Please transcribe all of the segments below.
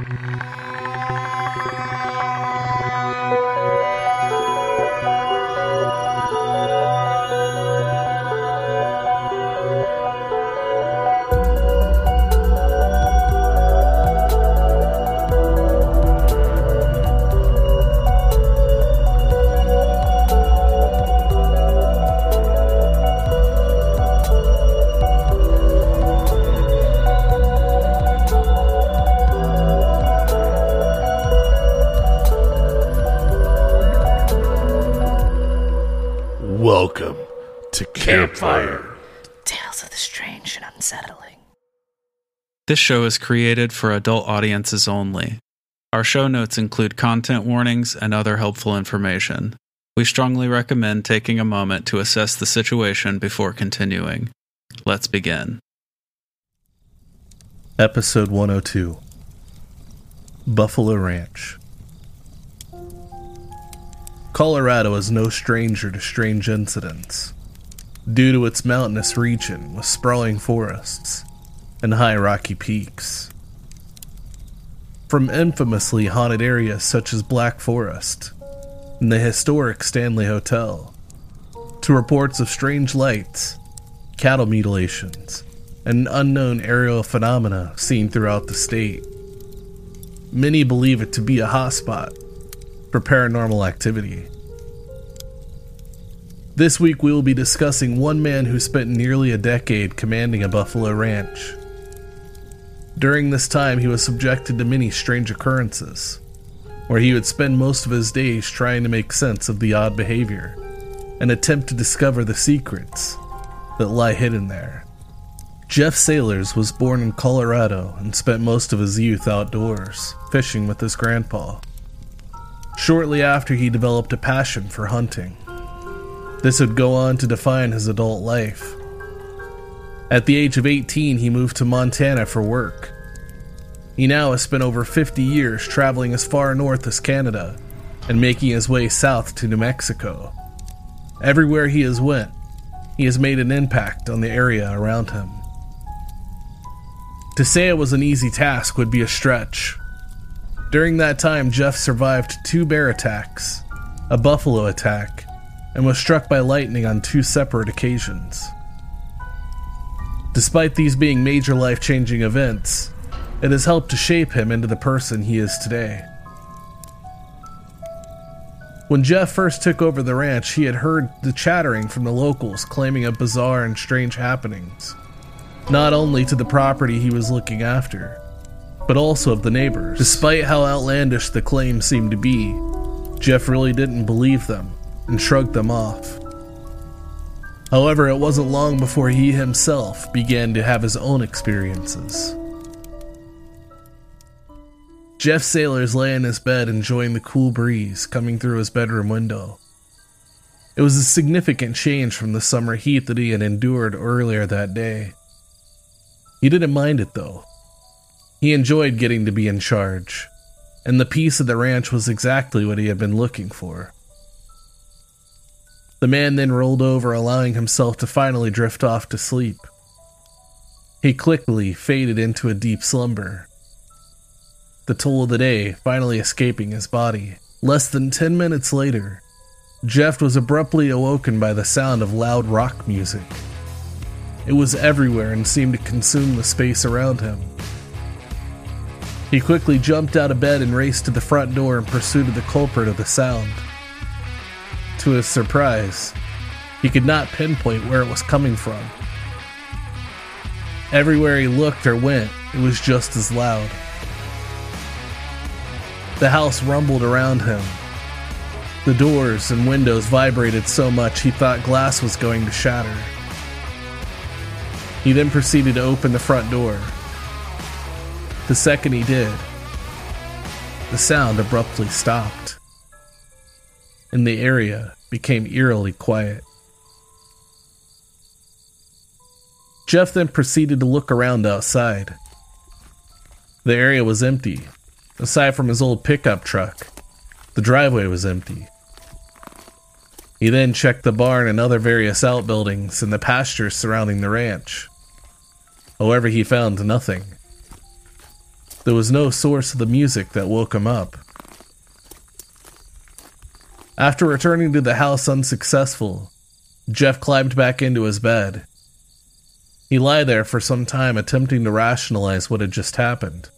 Welcome Campfire. Tales of the strange and unsettling. This show is created for adult audiences only. Our show notes include content warnings and other helpful information. We strongly recommend taking a moment to assess the situation before continuing. Let's begin. Episode 102 Buffalo Ranch. Colorado is no stranger to strange incidents, due to its mountainous region with sprawling forests and high rocky peaks. From infamously haunted areas such as Black Forest and the historic Stanley Hotel, to reports of strange lights, cattle mutilations, and unknown aerial phenomena seen throughout the state. Many believe it to be a hotspot for paranormal activity. This week, we will be discussing one man who spent nearly a decade commanding a buffalo ranch. During this time, he was subjected to many strange occurrences, where he would spend most of his days trying to make sense of the odd behavior and attempt to discover the secrets that lie hidden there. Jeff Sailors was born in Colorado and spent most of his youth outdoors, fishing with his grandpa. Shortly after, he developed a passion for hunting. This would go on to define his adult life. At the age of 18, he moved to Montana for work. He now has spent over 50 years traveling as far north as Canada and making his way south to New Mexico. Everywhere he has went, he has made an impact on the area around him. To say it was an easy task would be a stretch. During that time, Jeff survived two bear attacks, a buffalo attack, and was struck by lightning on two separate occasions. Despite these being major life changing events, it has helped to shape him into the person he is today. When Jeff first took over the ranch, he had heard the chattering from the locals claiming of bizarre and strange happenings, not only to the property he was looking after, but also of the neighbors. Despite how outlandish the claims seemed to be, Jeff really didn't believe them and shrugged them off. However, it wasn't long before he himself began to have his own experiences. Jeff Sailors lay in his bed enjoying the cool breeze coming through his bedroom window. It was a significant change from the summer heat that he had endured earlier that day. He didn't mind it though. He enjoyed getting to be in charge, and the peace of the ranch was exactly what he had been looking for. The man then rolled over, allowing himself to finally drift off to sleep. He quickly faded into a deep slumber. The toll of the day finally escaping his body. Less than 10 minutes later, Jeff was abruptly awoken by the sound of loud rock music. It was everywhere and seemed to consume the space around him. He quickly jumped out of bed and raced to the front door in pursuit of the culprit of the sound. To his surprise, he could not pinpoint where it was coming from. Everywhere he looked or went, it was just as loud. The house rumbled around him. The doors and windows vibrated so much he thought glass was going to shatter. He then proceeded to open the front door. The second he did, the sound abruptly stopped and the area became eerily quiet. Jeff then proceeded to look around outside. The area was empty, aside from his old pickup truck. The driveway was empty. He then checked the barn and other various outbuildings and the pastures surrounding the ranch. However, he found nothing. There was no source of the music that woke him up. After returning to the house unsuccessful, Jeff climbed back into his bed. He lay there for some time attempting to rationalize what had just happened.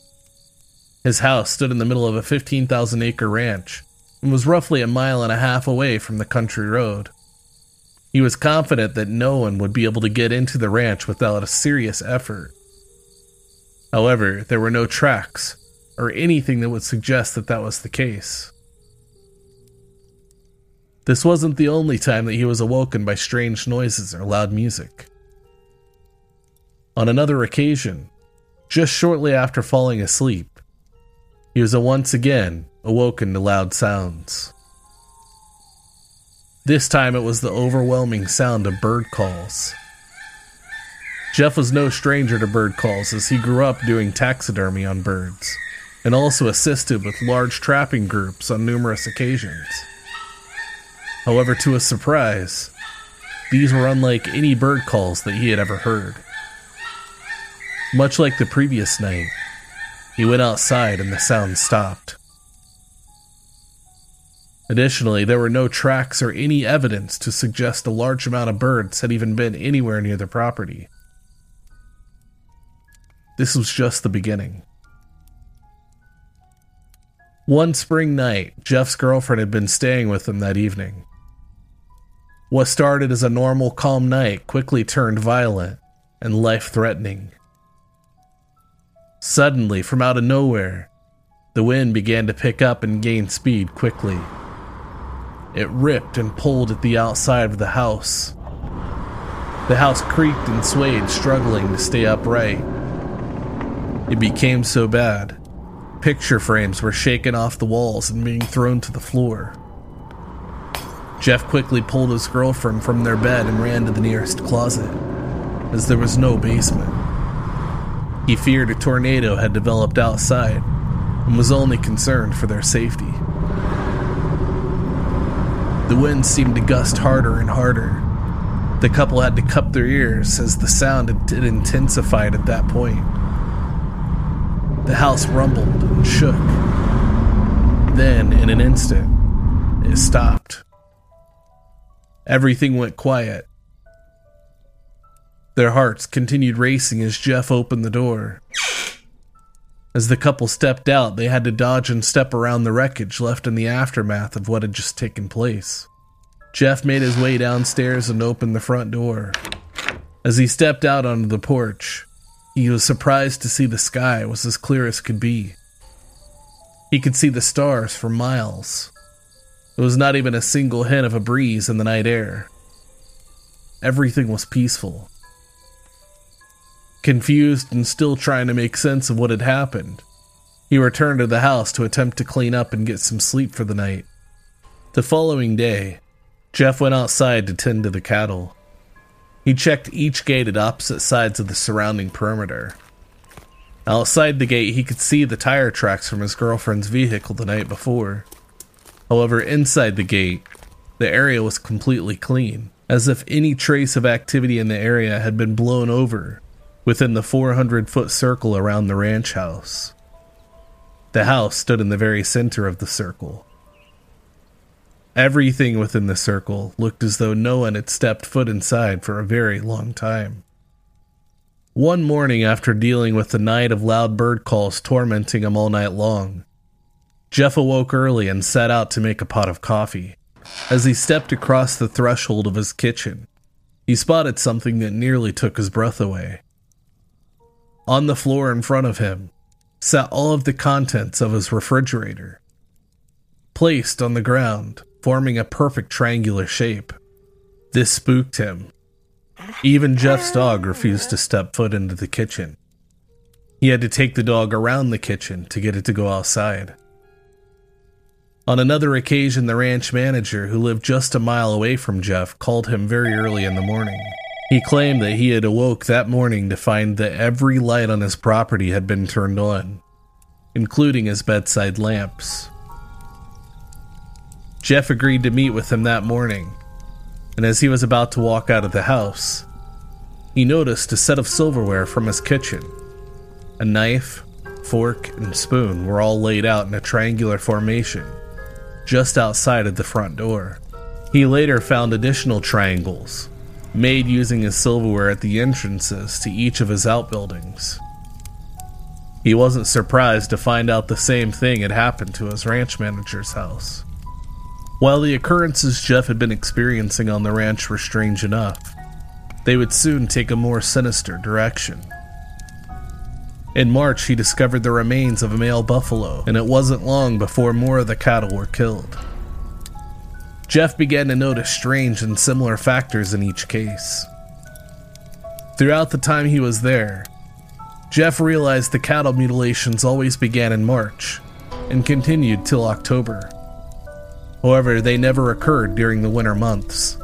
His house stood in the middle of a 15,000 acre ranch and was roughly a mile and a half away from the country road. He was confident that no one would be able to get into the ranch without a serious effort. However, there were no tracks or anything that would suggest that that was the case. This wasn't the only time that he was awoken by strange noises or loud music. On another occasion, just shortly after falling asleep, he was once again awoken to loud sounds. This time it was the overwhelming sound of bird calls. Jeff was no stranger to bird calls as he grew up doing taxidermy on birds and also assisted with large trapping groups on numerous occasions. However, to his surprise, these were unlike any bird calls that he had ever heard. Much like the previous night, he went outside and the sound stopped. Additionally, there were no tracks or any evidence to suggest a large amount of birds had even been anywhere near the property. This was just the beginning. One spring night, Jeff's girlfriend had been staying with him that evening. What started as a normal, calm night quickly turned violent and life threatening. Suddenly, from out of nowhere, the wind began to pick up and gain speed quickly. It ripped and pulled at the outside of the house. The house creaked and swayed, struggling to stay upright. It became so bad, picture frames were shaken off the walls and being thrown to the floor. Jeff quickly pulled his girlfriend from their bed and ran to the nearest closet, as there was no basement. He feared a tornado had developed outside and was only concerned for their safety. The wind seemed to gust harder and harder. The couple had to cup their ears as the sound had intensified at that point. The house rumbled and shook. Then, in an instant, it stopped. Everything went quiet. Their hearts continued racing as Jeff opened the door. As the couple stepped out, they had to dodge and step around the wreckage left in the aftermath of what had just taken place. Jeff made his way downstairs and opened the front door. As he stepped out onto the porch, he was surprised to see the sky was as clear as could be. He could see the stars for miles. There was not even a single hint of a breeze in the night air. Everything was peaceful. Confused and still trying to make sense of what had happened, he returned to the house to attempt to clean up and get some sleep for the night. The following day, Jeff went outside to tend to the cattle. He checked each gate at opposite sides of the surrounding perimeter. Outside the gate, he could see the tire tracks from his girlfriend's vehicle the night before. However, inside the gate, the area was completely clean, as if any trace of activity in the area had been blown over within the 400 foot circle around the ranch house. The house stood in the very center of the circle. Everything within the circle looked as though no one had stepped foot inside for a very long time. One morning, after dealing with the night of loud bird calls tormenting him all night long, Jeff awoke early and set out to make a pot of coffee. As he stepped across the threshold of his kitchen, he spotted something that nearly took his breath away. On the floor in front of him sat all of the contents of his refrigerator. Placed on the ground, forming a perfect triangular shape. This spooked him. Even Jeff's dog refused to step foot into the kitchen. He had to take the dog around the kitchen to get it to go outside. On another occasion, the ranch manager, who lived just a mile away from Jeff, called him very early in the morning. He claimed that he had awoke that morning to find that every light on his property had been turned on, including his bedside lamps. Jeff agreed to meet with him that morning, and as he was about to walk out of the house, he noticed a set of silverware from his kitchen a knife, fork, and spoon were all laid out in a triangular formation just outside of the front door. He later found additional triangles, made using his silverware at the entrances to each of his outbuildings. He wasn't surprised to find out the same thing had happened to his ranch manager's house. While the occurrences Jeff had been experiencing on the ranch were strange enough, they would soon take a more sinister direction. In March, he discovered the remains of a male buffalo, and it wasn't long before more of the cattle were killed. Jeff began to notice strange and similar factors in each case. Throughout the time he was there, Jeff realized the cattle mutilations always began in March and continued till October. However, they never occurred during the winter months.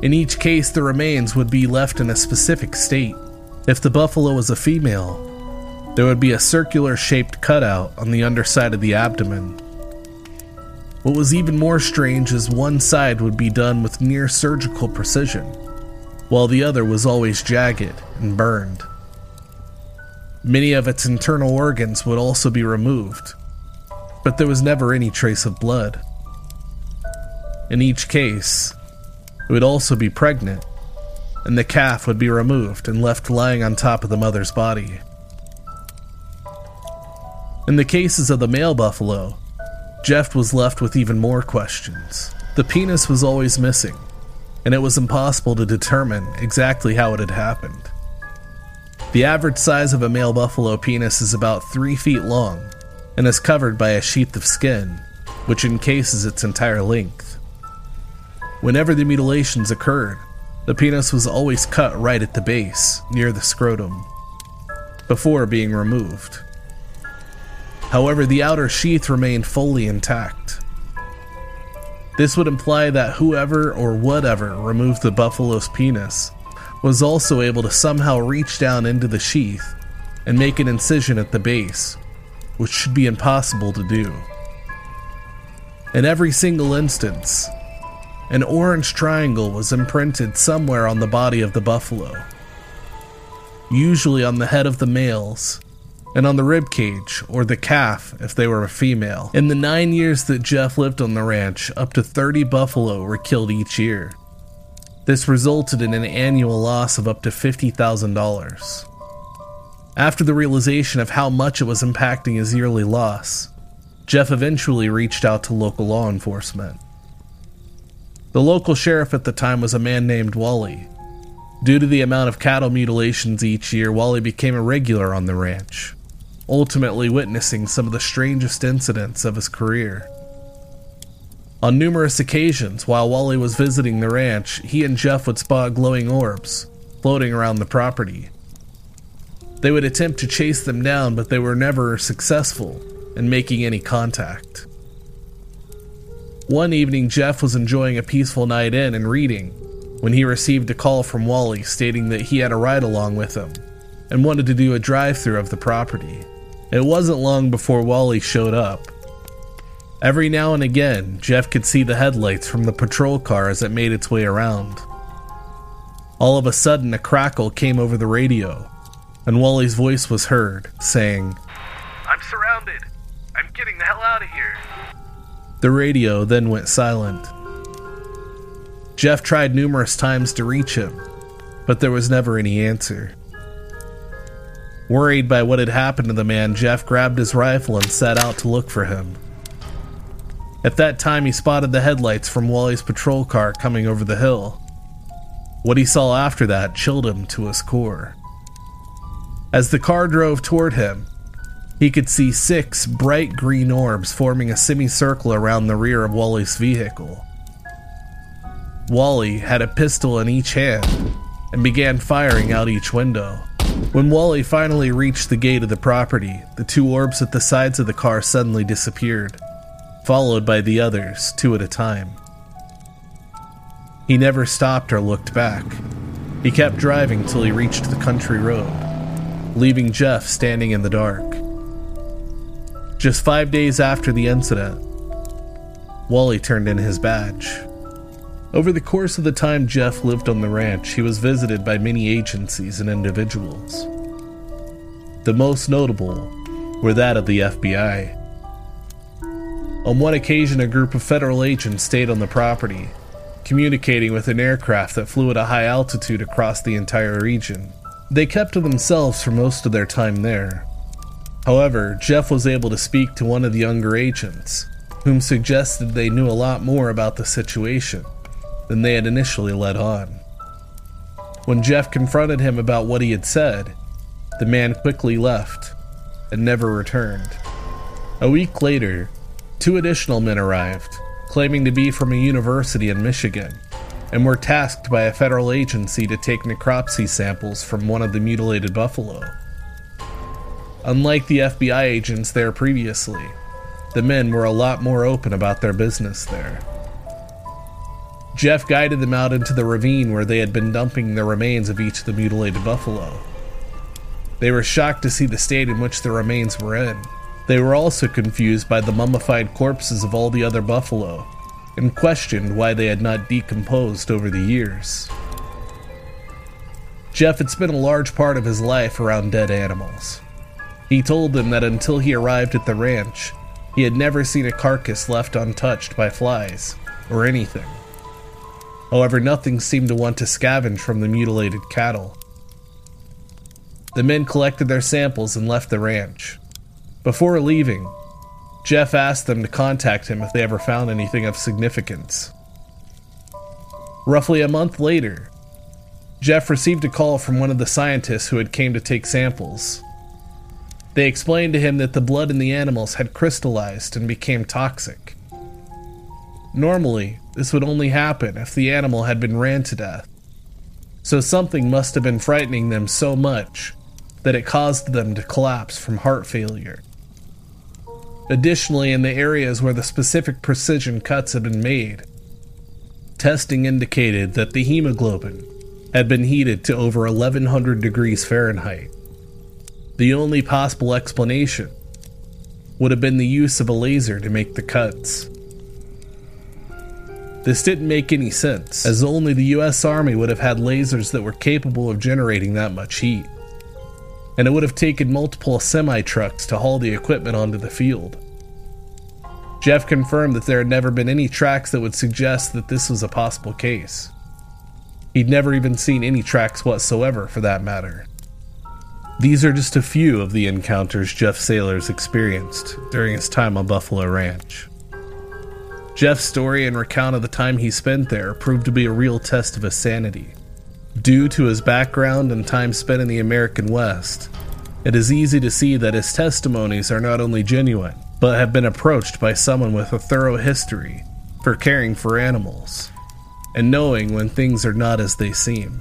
In each case, the remains would be left in a specific state. If the buffalo was a female, there would be a circular shaped cutout on the underside of the abdomen. What was even more strange is one side would be done with near surgical precision, while the other was always jagged and burned. Many of its internal organs would also be removed, but there was never any trace of blood. In each case, it would also be pregnant, and the calf would be removed and left lying on top of the mother's body. In the cases of the male buffalo, Jeff was left with even more questions. The penis was always missing, and it was impossible to determine exactly how it had happened. The average size of a male buffalo penis is about 3 feet long and is covered by a sheath of skin, which encases its entire length. Whenever the mutilations occurred, the penis was always cut right at the base, near the scrotum, before being removed. However, the outer sheath remained fully intact. This would imply that whoever or whatever removed the buffalo's penis was also able to somehow reach down into the sheath and make an incision at the base, which should be impossible to do. In every single instance, an orange triangle was imprinted somewhere on the body of the buffalo, usually on the head of the males, and on the rib cage or the calf if they were a female. In the nine years that Jeff lived on the ranch, up to 30 buffalo were killed each year. This resulted in an annual loss of up to $50,000. After the realization of how much it was impacting his yearly loss, Jeff eventually reached out to local law enforcement. The local sheriff at the time was a man named Wally. Due to the amount of cattle mutilations each year, Wally became a regular on the ranch, ultimately witnessing some of the strangest incidents of his career. On numerous occasions, while Wally was visiting the ranch, he and Jeff would spot glowing orbs floating around the property. They would attempt to chase them down, but they were never successful in making any contact. One evening, Jeff was enjoying a peaceful night in and reading when he received a call from Wally stating that he had a ride along with him and wanted to do a drive through of the property. It wasn't long before Wally showed up. Every now and again, Jeff could see the headlights from the patrol car as it made its way around. All of a sudden, a crackle came over the radio, and Wally's voice was heard, saying, I'm surrounded. I'm getting the hell out of here. The radio then went silent. Jeff tried numerous times to reach him, but there was never any answer. Worried by what had happened to the man, Jeff grabbed his rifle and set out to look for him. At that time, he spotted the headlights from Wally's patrol car coming over the hill. What he saw after that chilled him to his core. As the car drove toward him, he could see six bright green orbs forming a semicircle around the rear of Wally's vehicle. Wally had a pistol in each hand and began firing out each window. When Wally finally reached the gate of the property, the two orbs at the sides of the car suddenly disappeared, followed by the others, two at a time. He never stopped or looked back. He kept driving till he reached the country road, leaving Jeff standing in the dark. Just five days after the incident, Wally turned in his badge. Over the course of the time Jeff lived on the ranch, he was visited by many agencies and individuals. The most notable were that of the FBI. On one occasion, a group of federal agents stayed on the property, communicating with an aircraft that flew at a high altitude across the entire region. They kept to themselves for most of their time there. However, Jeff was able to speak to one of the younger agents, whom suggested they knew a lot more about the situation than they had initially let on. When Jeff confronted him about what he had said, the man quickly left and never returned. A week later, two additional men arrived, claiming to be from a university in Michigan, and were tasked by a federal agency to take necropsy samples from one of the mutilated buffalo. Unlike the FBI agents there previously, the men were a lot more open about their business there. Jeff guided them out into the ravine where they had been dumping the remains of each of the mutilated buffalo. They were shocked to see the state in which the remains were in. They were also confused by the mummified corpses of all the other buffalo and questioned why they had not decomposed over the years. Jeff had spent a large part of his life around dead animals. He told them that until he arrived at the ranch, he had never seen a carcass left untouched by flies or anything. However, nothing seemed to want to scavenge from the mutilated cattle. The men collected their samples and left the ranch. Before leaving, Jeff asked them to contact him if they ever found anything of significance. Roughly a month later, Jeff received a call from one of the scientists who had came to take samples. They explained to him that the blood in the animals had crystallized and became toxic. Normally, this would only happen if the animal had been ran to death. So something must have been frightening them so much that it caused them to collapse from heart failure. Additionally, in the areas where the specific precision cuts had been made, testing indicated that the hemoglobin had been heated to over 1100 degrees Fahrenheit. The only possible explanation would have been the use of a laser to make the cuts. This didn't make any sense, as only the US Army would have had lasers that were capable of generating that much heat. And it would have taken multiple semi trucks to haul the equipment onto the field. Jeff confirmed that there had never been any tracks that would suggest that this was a possible case. He'd never even seen any tracks whatsoever, for that matter. These are just a few of the encounters Jeff Sailors experienced during his time on Buffalo Ranch. Jeff's story and recount of the time he spent there proved to be a real test of his sanity. Due to his background and time spent in the American West, it is easy to see that his testimonies are not only genuine, but have been approached by someone with a thorough history for caring for animals and knowing when things are not as they seem.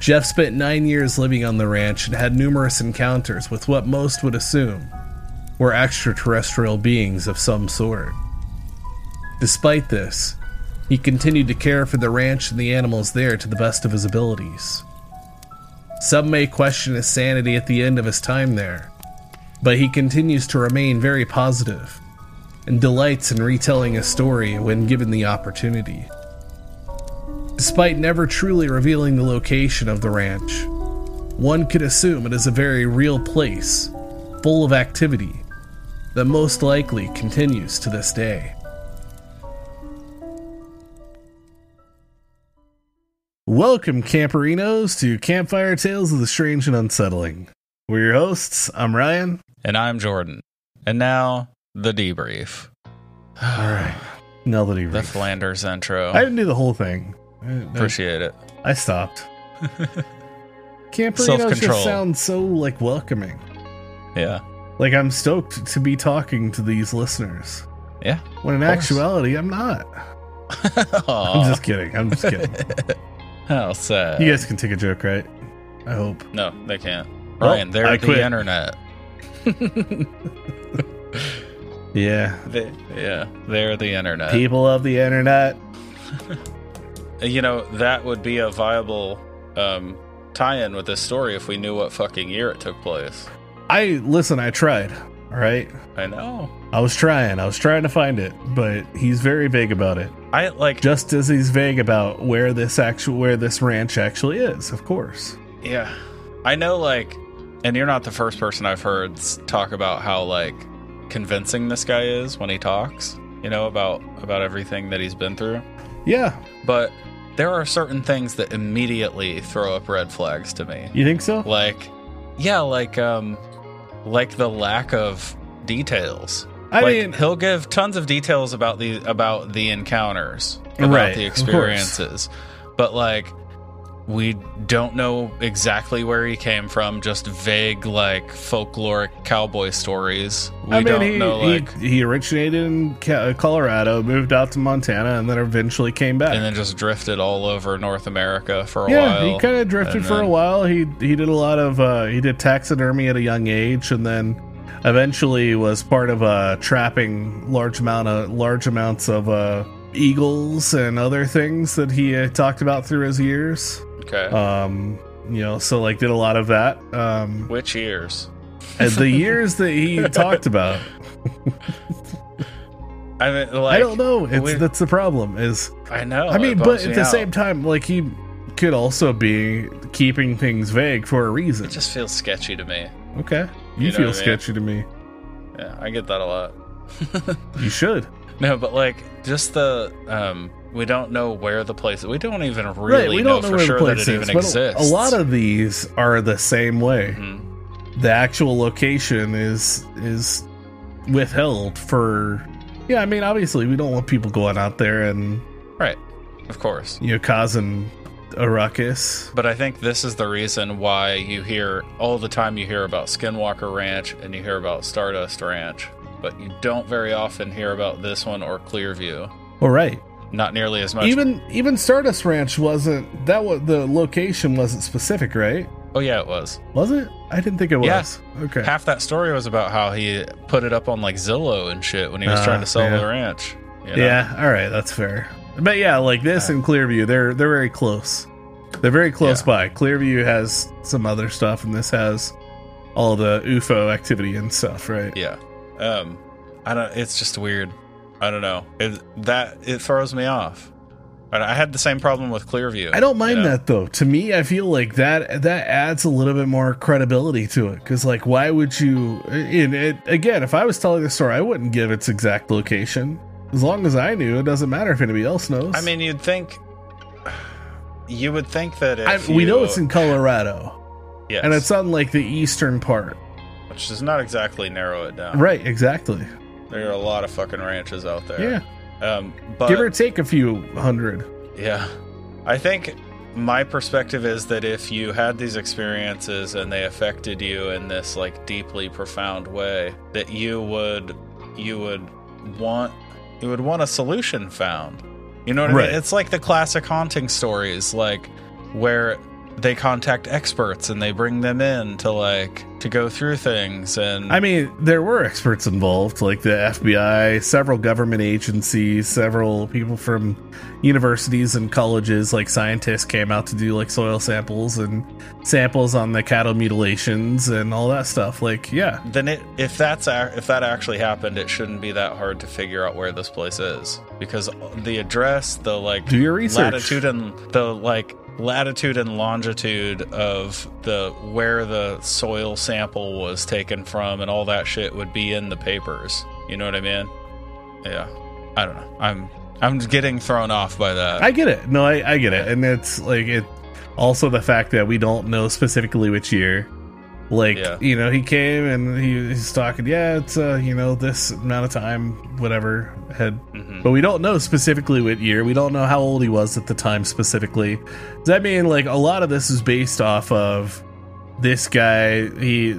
Jeff spent nine years living on the ranch and had numerous encounters with what most would assume were extraterrestrial beings of some sort. Despite this, he continued to care for the ranch and the animals there to the best of his abilities. Some may question his sanity at the end of his time there, but he continues to remain very positive and delights in retelling his story when given the opportunity. Despite never truly revealing the location of the ranch, one could assume it is a very real place, full of activity, that most likely continues to this day. Welcome, Camperinos, to Campfire Tales of the Strange and Unsettling. We're your hosts. I'm Ryan. And I'm Jordan. And now, the debrief. All right. Now the debrief. The. Flanders intro. I didn't do the whole thing. I- Appreciate it. I stopped. Camperinos just sounds so like welcoming. Yeah. Like I'm stoked to be talking to these listeners. Yeah. When in actuality, I'm not. I'm just kidding. I'm just kidding. How sad. you guys can take a joke, right? I hope. No, they can't. Ryan, they're I the quit. internet. Yeah. They, yeah, they're the internet. People of the internet. You know, that would be a viable um, tie-in with this story if we knew what fucking year it took place. I listen, I tried. All right. I know. I was trying. I was trying to find it, but he's very vague about it. I like. Just as he's vague about where this actual where this ranch actually is, of course. Yeah. I know, like, and you're not the first person I've heard talk about how like convincing this guy is when he talks. You know about about everything that he's been through. Yeah, But there are certain things that immediately throw up red flags to me. you think so? Like, yeah, like um, like the lack of details. I like, mean, he'll give tons of details about the about the encounters, about Right, the experiences, but like we don't know exactly where he came from. Just vague, like folkloric cowboy stories. We I mean, don't he, know, like, he he originated in Colorado, moved out to Montana, and then eventually came back. and then just drifted all over North America for a yeah, while. he kind of drifted for a while. He he did a lot of uh, he did taxidermy at a young age, and then eventually was part of uh, trapping large amount of large amounts of uh, eagles and other things that he uh, talked about through his years. Okay, Um, you know, so like did a lot of that. Um, which years? the years that he talked about, I mean, like I don't know. It's that's the problem. Is I know. I mean, but at the out. same time, like he could also be keeping things vague for a reason. it just feels sketchy to me. Okay. You, You know feel I mean? sketchy to me. Yeah, I get that a lot. You should. No, but like just the um we don't know where the place we don't even really right. We know, don't know, for where sure that it is. even exists. a lot of these are the same way. Mhm. The actual location is is withheld for. Yeah, I mean, obviously, we don't want people going out there and Right. Of course. you know causing a ruckus. But I think this is the reason why you hear all the time you hear about Skinwalker Ranch and you hear about Stardust Ranch, but you don't very often hear about this one or Clearview. All right. Not nearly as much. Even even Stardust Ranch wasn't that was the location wasn't specific, right? oh yeah, it was. Was it? I didn't think it Yeah. was. Okay. Half that story was about how he put it up on like Zillow and shit when he was Ah, trying to sell yeah. the ranch. you know? Yeah, all right, that's fair. But yeah, like this and Clearview, they're they're very close. They're very close Yeah. by. Clearview has some other stuff, and this has all the UFO activity and stuff, right? Yeah. Um I don't it's just weird. I don't know. It, that it throws me off. I, I had the same problem with Clearview. I don't mind you know? that though. To me, I feel like that that adds a little bit more credibility to it. Because like, why would you? In it again, if I was telling the story, I wouldn't give its exact location. As long as I knew, it doesn't matter if anybody else knows. I mean, you'd think you would think that if I, we know it's in Colorado, yes, and it's on like the eastern part. which does not exactly narrow it down. Right, exactly. There are a lot of fucking ranches out there. Yeah, Um, but give or take a few hundred. Yeah. I think my perspective is that if you had these experiences and they affected you in this like deeply profound way, that you would you would want you would want a solution found. You know what I mean? It's like the classic haunting stories like where they contact experts and they bring them in to like to go through things and I mean, there were experts involved, like the FBI, several government agencies, several people from universities and colleges, like scientists, came out to do like soil samples and samples on the cattle mutilations and all that stuff. Like, yeah, then it if that's if that actually happened, it shouldn't be that hard to figure out where this place is because the address, the like Do your research. latitude and the like latitude and longitude of the where the soil sample was taken from and all that shit would be in the papers. You know what I mean? Yeah. I don't know. I'm I'm getting thrown off by that. I get it. No, I, I get it, and it's like it. Also, the fact that we don't know specifically which year. Like Yeah. you know, he came and he, he's talking. Yeah, it's uh, you know this amount of time, whatever had Mhm. but we don't know specifically what year. We don't know how old he was at the time specifically. Does that mean like a lot of this is based off of this guy? He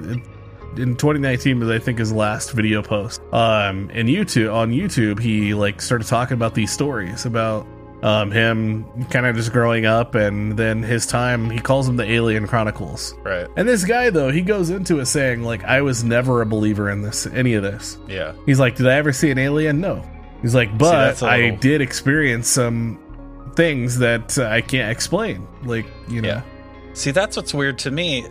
in 2019 was I think his last video post. Um, and YouTube on YouTube he like started talking about these stories about um him kind of just growing up and then his time. He calls them the Alien Chronicles. Right. And this guy though he goes into it saying like I was never a believer in this any of this. Yeah. He's like, Did I ever see an alien? No. He's like, But a I little- did experience some things that uh, I can't explain. Like, you know. Yeah. See, that's what's weird to me.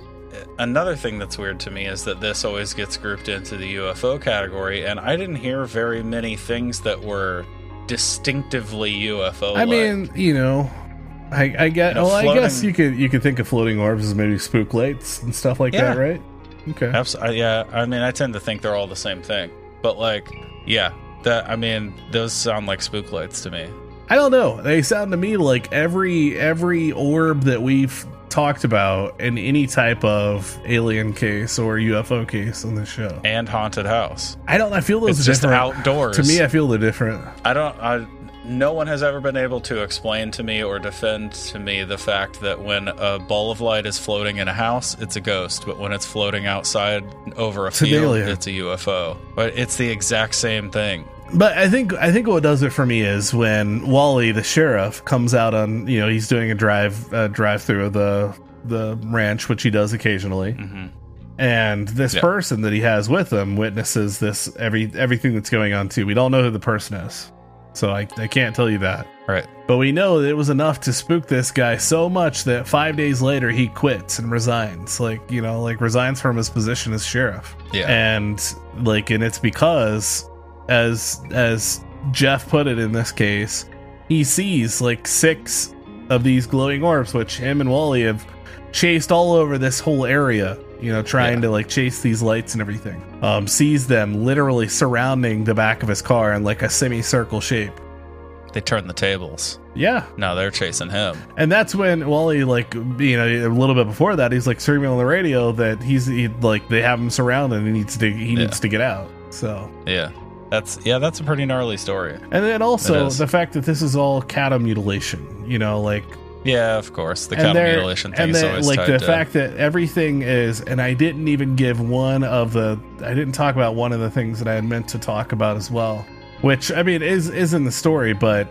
Another thing that's weird to me is that this always gets grouped into the UFO category, and I didn't hear very many things that were distinctively UFO. I mean, you know, I, I. You know, well, I guess you could you could think of floating orbs as maybe spook lights and stuff like Yeah. that, right? Okay. Abs- I- yeah, I mean, I tend to think they're all the same thing, but like, yeah, that I mean, those sound like spook lights to me. I don't know. They sound to me like every every orb that we've talked about in any type of alien case or UFO case on this show. And haunted house. I don't. I feel those It's are just different. outdoors. To me, I feel they're different. I don't. I, no one has ever been able to explain to me or defend to me the fact that when a ball of light is floating in a house, it's a ghost, but when it's floating outside over a It's field, it's a UFO. But it's the exact same thing. But I think I think what does it for me is when Wally, the sheriff, comes out on you know he's doing a drive uh, drive through of the the ranch, which he does occasionally, and this Yeah. person that he has with him witnesses this every everything that's going on too. We don't know who the person is, so I I can't tell you that. Right. But we know that it was enough to spook this guy so much that five days later he quits and resigns. Like, you know, like resigns from his position as sheriff. Yeah. And like and it's because as as Jeff put it in this case, he sees like six of these glowing orbs, which him and Wally have chased all over this whole area, you know, trying Yeah. to like chase these lights and everything. Um, sees them literally surrounding the back of his car in like a semicircle shape. They turn the tables. Yeah, Now they're chasing him. and that's when Wally, like, you know, a little bit before that, he's like screaming on the radio that he's he, like they have him surrounded and he needs to he needs to get out. So, Yeah. That's yeah, that's a pretty gnarly story. and then also the fact that this is all cattle mutilation, you know, like Yeah, of course. The and cattle mutilation thing and is then, always like the to fact that everything is, and I didn't even give one of the, I didn't talk about one of the things that I had meant to talk about as well, which I mean is is in the story, but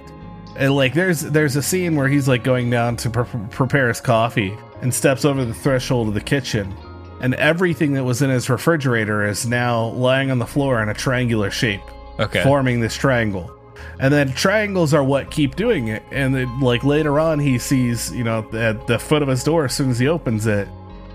uh, like there's there's a scene where he's like going down to pre- prepare his coffee and steps over the threshold of the kitchen. And everything that was in his refrigerator is now lying on the floor in a triangular shape Okay. forming this triangle. And then triangles are what keep doing it. And then, like later on, he sees, you know, at the foot of his door, as soon as he opens it,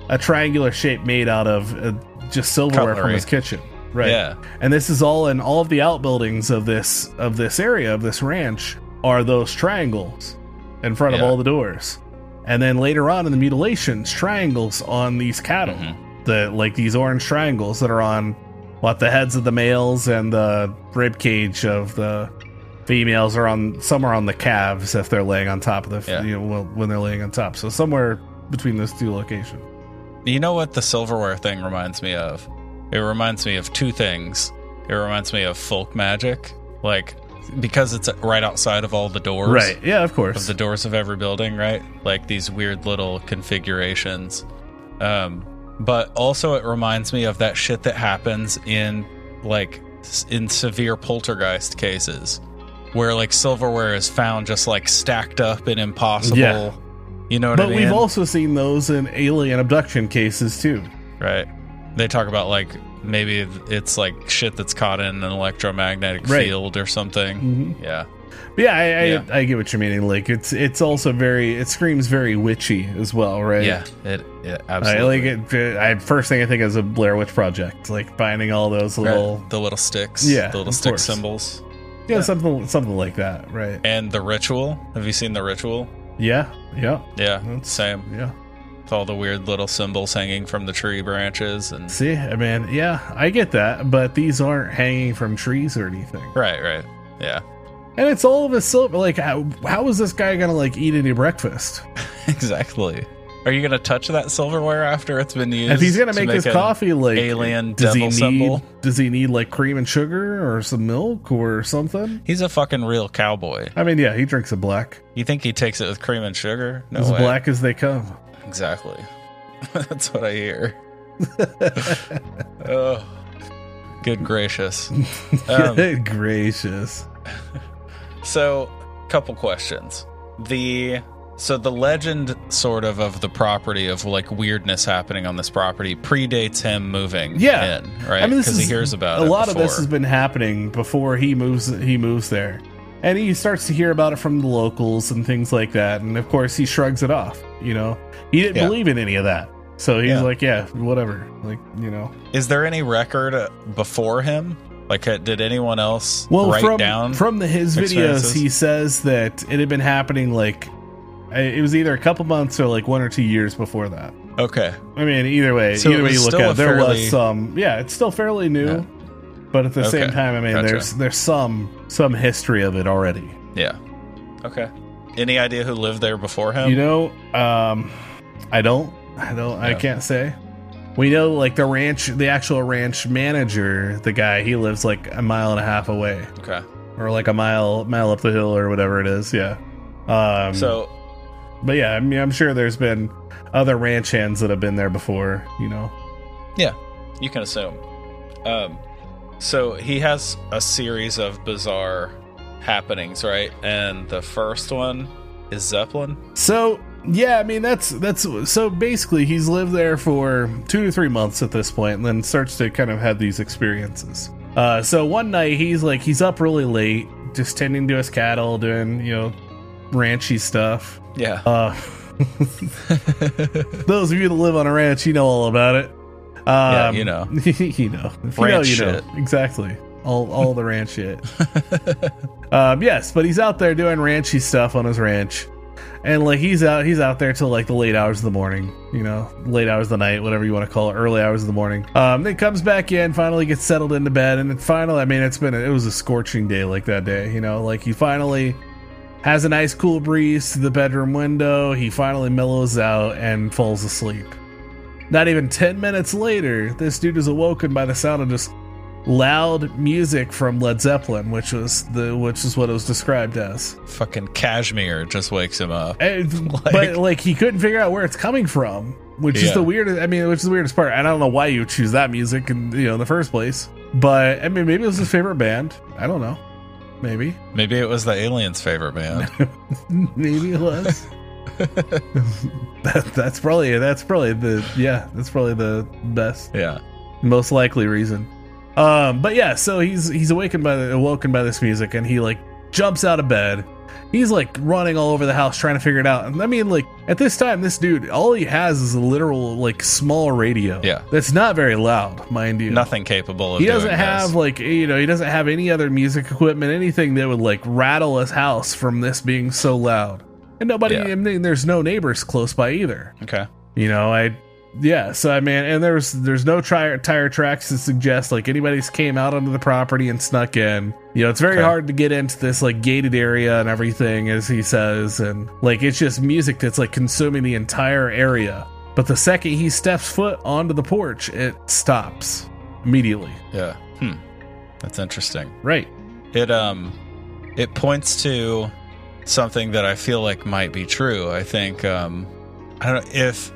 a triangular shape made out of uh, just silverware from his kitchen. Right. Yeah. And this is all in all of the outbuildings of this of this area of this ranch are those triangles in front of all the doors. And then later on in the mutilations, triangles on these cattle. Mm-hmm. The like these orange triangles that are on what the heads of the males and the rib cage of the females are on somewhere on the calves if they're laying on top of the Yeah. you know when they're laying on top. So somewhere between those two locations. You know what the silverware thing reminds me of? It reminds me of two things. It reminds me of folk magic, like because it's right outside of all the doors. Right. Yeah, of course. Of the doors of every building, right? Like these weird little configurations. Um, but also it reminds me of that shit that happens in like in severe poltergeist cases where like silverware is found just like stacked up and impossible. Yeah. You know what but I mean? we've also seen those in alien abduction cases too. Right. They talk about like maybe it's like shit that's caught in an electromagnetic Right. field or something. Mhm. Yeah. But yeah, I, I, Yeah. I get what you're meaning. Like it's it's also very it screams very witchy as well, right? Yeah. It, it I absolutely. like it. I first thing I think is a Blair Witch Project, like finding all those Right. little the little sticks. Yeah, The little stick course. symbols. yeah, something something like that, right? And the ritual. Have you seen the ritual? Yeah, yeah, Yeah. That's- Same. yeah. With all the weird little symbols hanging from the tree branches and See, I mean, yeah, I get that, but these aren't hanging from trees or anything, Right, right. Yeah. and it's all of a silver. Like, how how is this guy gonna like eat any breakfast? exactly. Are you gonna touch that silverware after it's been used? if he's gonna to make, his coffee, like alien does he devil need symbol? does he need like cream and sugar or some milk or something? He's a fucking real cowboy. I mean, yeah, he drinks a black. You think he takes it with cream and sugar? No as way. black as they come. Exactly. That's what I hear. oh, good gracious. Um, Good gracious. so, couple questions. The so the legend sort of of the property of like weirdness happening on this property predates him moving Yeah. in, right? I mean, Because he hears about it. a lot of this has been happening before he moves. He moves there, and he starts to hear about it from the locals and things like that. And of course, he shrugs it off. You know, he didn't Yeah. believe in any of that, so he's Yeah. like, "Yeah, whatever." Like, you know. Is there any record uh, before him? Like, uh, did anyone else Well, write from down? from the his videos, he says that it had been happening like it was either a couple months or like one or two years before that. Okay. I mean, either way, So either way you look at it, there fairly- was some. Yeah, it's still fairly new, Yeah. but at the same time, I mean, gotcha. there's there's some some history of it already. Yeah. Okay. Any idea who lived there before him? You know, um, I don't, I don't, I can't say. We know, like the ranch, the actual ranch manager, the guy, he lives like a mile and a half away, okay. or like a mile mile up the hill, or whatever it is. Yeah. Um, So but yeah, I mean, I'm sure there's been other ranch hands that have been there before. You know. Yeah, you can assume. Um, so he has a series of bizarre happenings, right? And the first one is Zeppelin. So yeah, I mean that's that's so basically he's lived there for two to three months at this point, and then starts to kind of have these experiences. Uh, so one night he's like he's up really late, just tending to his cattle, doing you know ranchy stuff. Yeah. Uh, those of you that live on a ranch, you know all about it. Um, you know. you know, if you know, Ranch you know exactly all all the ranch shit. um, yes, but he's out there doing ranchy stuff on his ranch, and like he's out he's out there till like the late hours of the morning. You know, late hours of the night, whatever you want to call it, early hours of the morning. Um, then comes back in, finally gets settled into bed, and finally, I mean, it's been a, it was a scorching day like that day. You know, like he finally has a nice cool breeze to the bedroom window. He finally mellows out and falls asleep. Not even 10 minutes later, this dude is awoken by the sound of just loud music from Led Zeppelin, which was the which is what it was described as. Fucking Kashmir just wakes him up. And- Like- but like he couldn't figure out where it's coming from, which is the weirdest. I mean, which is the weirdest part. I don't know why you choose that music, in, you know, in the first place. But I mean, maybe it was his favorite band. I don't know. Maybe, Maybe it was the aliens' favorite band. maybe it was. that, that's probably that's probably the yeah that's probably the best yeah. most likely reason. Um, but yeah, so he's he's awakened by the awoken by this music, and he like jumps out of bed. He's like running all over the house trying to figure it out. And I mean, like at this time, this dude all he has is a literal like small radio. Yeah. that's not very loud, mind you. Nothing capable of He doesn't have this. like you know he doesn't have any other music equipment, anything that would like rattle his house from this being so loud. And nobody, Yeah. I mean, there's no neighbors close by either. Okay. You know, I yeah, so I mean, and there's there's no tire tire tracks to suggest like anybody's came out onto the property and snuck in. You know, it's very Okay. hard to get into this like gated area and everything, as he says, and like it's just music that's like consuming the entire area. But the second he steps foot onto the porch, it stops immediately. Yeah. Hmm. That's interesting. Right. It um it points to something that I feel like might be true. I think um I don't know if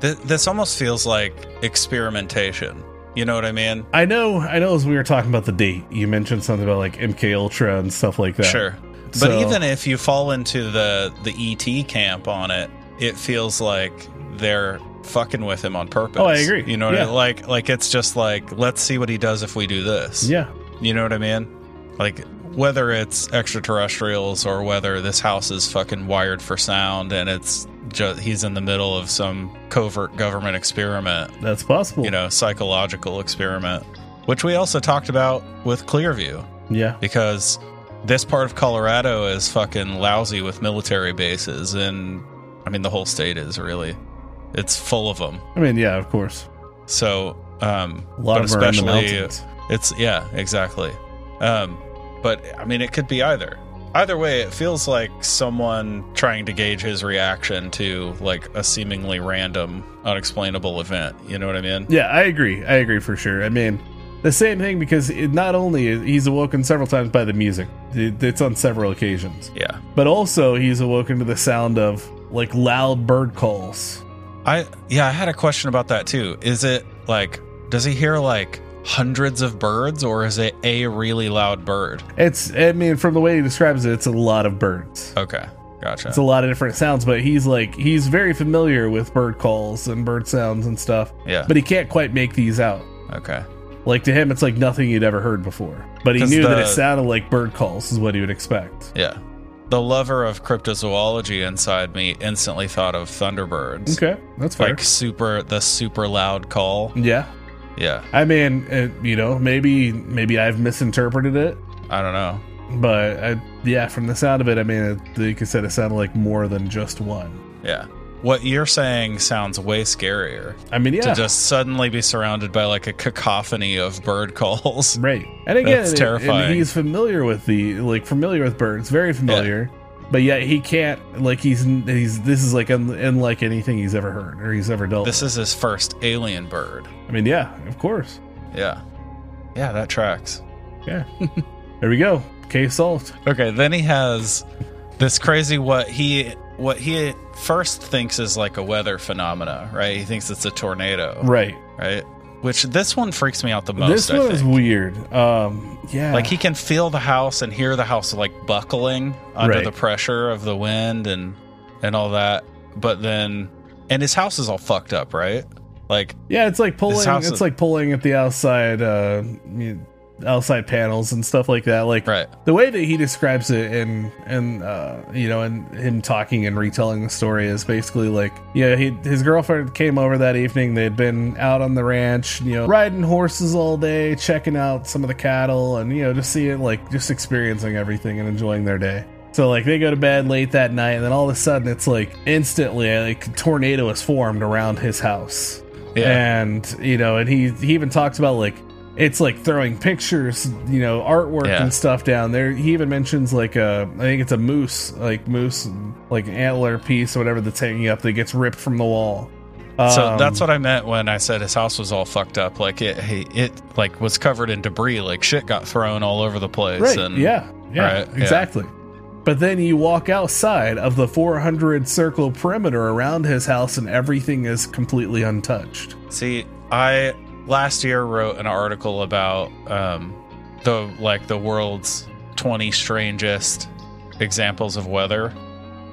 th- this almost feels like experimentation. You know what I mean? I know. I know. As we were talking about the date, you mentioned something about like MK Ultra and stuff like that. Sure. But So- even if you fall into the the ET camp on it, it feels like they're fucking with him on purpose. Oh, I agree. You know what I mean? Like like it's just like let's see what he does if we do this. Yeah. You know what I mean? Like whether it's extraterrestrials or whether this house is fucking wired for sound and it's just he's in the middle of some covert government experiment, That's possible. you know, psychological experiment, which we also talked about with Clearview Yeah. because this part of Colorado is fucking lousy with military bases and I mean the whole state is really it's full of them. I mean, yeah. Of course. So, um A lot of them are in the especially it's yeah, exactly. Um, but I mean, it could be either. Either way, it feels like someone trying to gauge his reaction to like a seemingly random, unexplainable event. You know what I mean? Yeah, I agree. I agree for sure. I mean, the same thing because it, not only he's awoken several times by the music, it, it's on several occasions, Yeah. but also he's awoken to the sound of like loud bird calls. I yeah, I had a question about that too. Is it like does he hear like hundreds of birds or is it a really loud bird? It's, I mean, from the way he describes it, it's a lot of birds. Okay. Gotcha. It's a lot of different sounds, but he's like he's very familiar with bird calls and bird sounds and stuff. Yeah. But he can't quite make these out. okay. Like to him, it's like nothing he'd ever heard before. But he knew that it sounded like bird calls, is what he would expect. Yeah. The lover of cryptozoology inside me instantly thought of thunderbirds. Okay, that's fair. Like super the super loud call. yeah, Yeah. I mean, it, you know, maybe maybe I've misinterpreted it. I don't know. but I, yeah, from the sound of it, I mean, it, like I said, it sounded like more than just one. Yeah. What you're saying sounds way scarier. I mean, yeah, To just suddenly be surrounded by like a cacophony of bird calls. right. And again, That's terrifying. and he's familiar with the like familiar with birds, very familiar. But yet he can't like he's he's this is like un, unlike anything he's ever heard or he's ever dealt. This with. is his first alien bird. I mean, yeah, of course, Yeah. Yeah, that tracks. yeah. there we go. Cave salt. Okay, then he has this crazy what he what he first thinks is like a weather phenomena, right? He thinks it's a tornado, Right. right? Which this one freaks me out the most. this I one think. is weird. Um, yeah, Like he can feel the house and hear the house like buckling under Right. the pressure of the wind and and all that. But then and his house is all fucked up, right? Like Yeah, it's like pulling. It's is- like pulling at the outside, uh, outside panels and stuff like that. Like right. the way that he describes it, and and uh, you know, and him talking and retelling the story is basically like, yeah, he his girlfriend came over that evening. They'd been out on the ranch, you know, riding horses all day, checking out some of the cattle, and you know, just seeing like just experiencing everything and enjoying their day. So like they go to bed late that night, and then all of a sudden it's like instantly like a tornado is formed around his house Yeah. and you know and he he even talks about like it's like throwing pictures you know artwork Yeah. and stuff down there he even mentions like a i think it's a moose like moose like antler piece or whatever that's hanging up that gets ripped from the wall So Um, that's what I meant when I said his house was all fucked up. Like it, he, it like was covered in debris. Like shit got thrown all over the place. right And yeah yeah Right, yeah. exactly but then you walk outside of the 400 circle perimeter around his house and everything is completely untouched See, I last year wrote an article about um, the like the world's twenty strangest examples of weather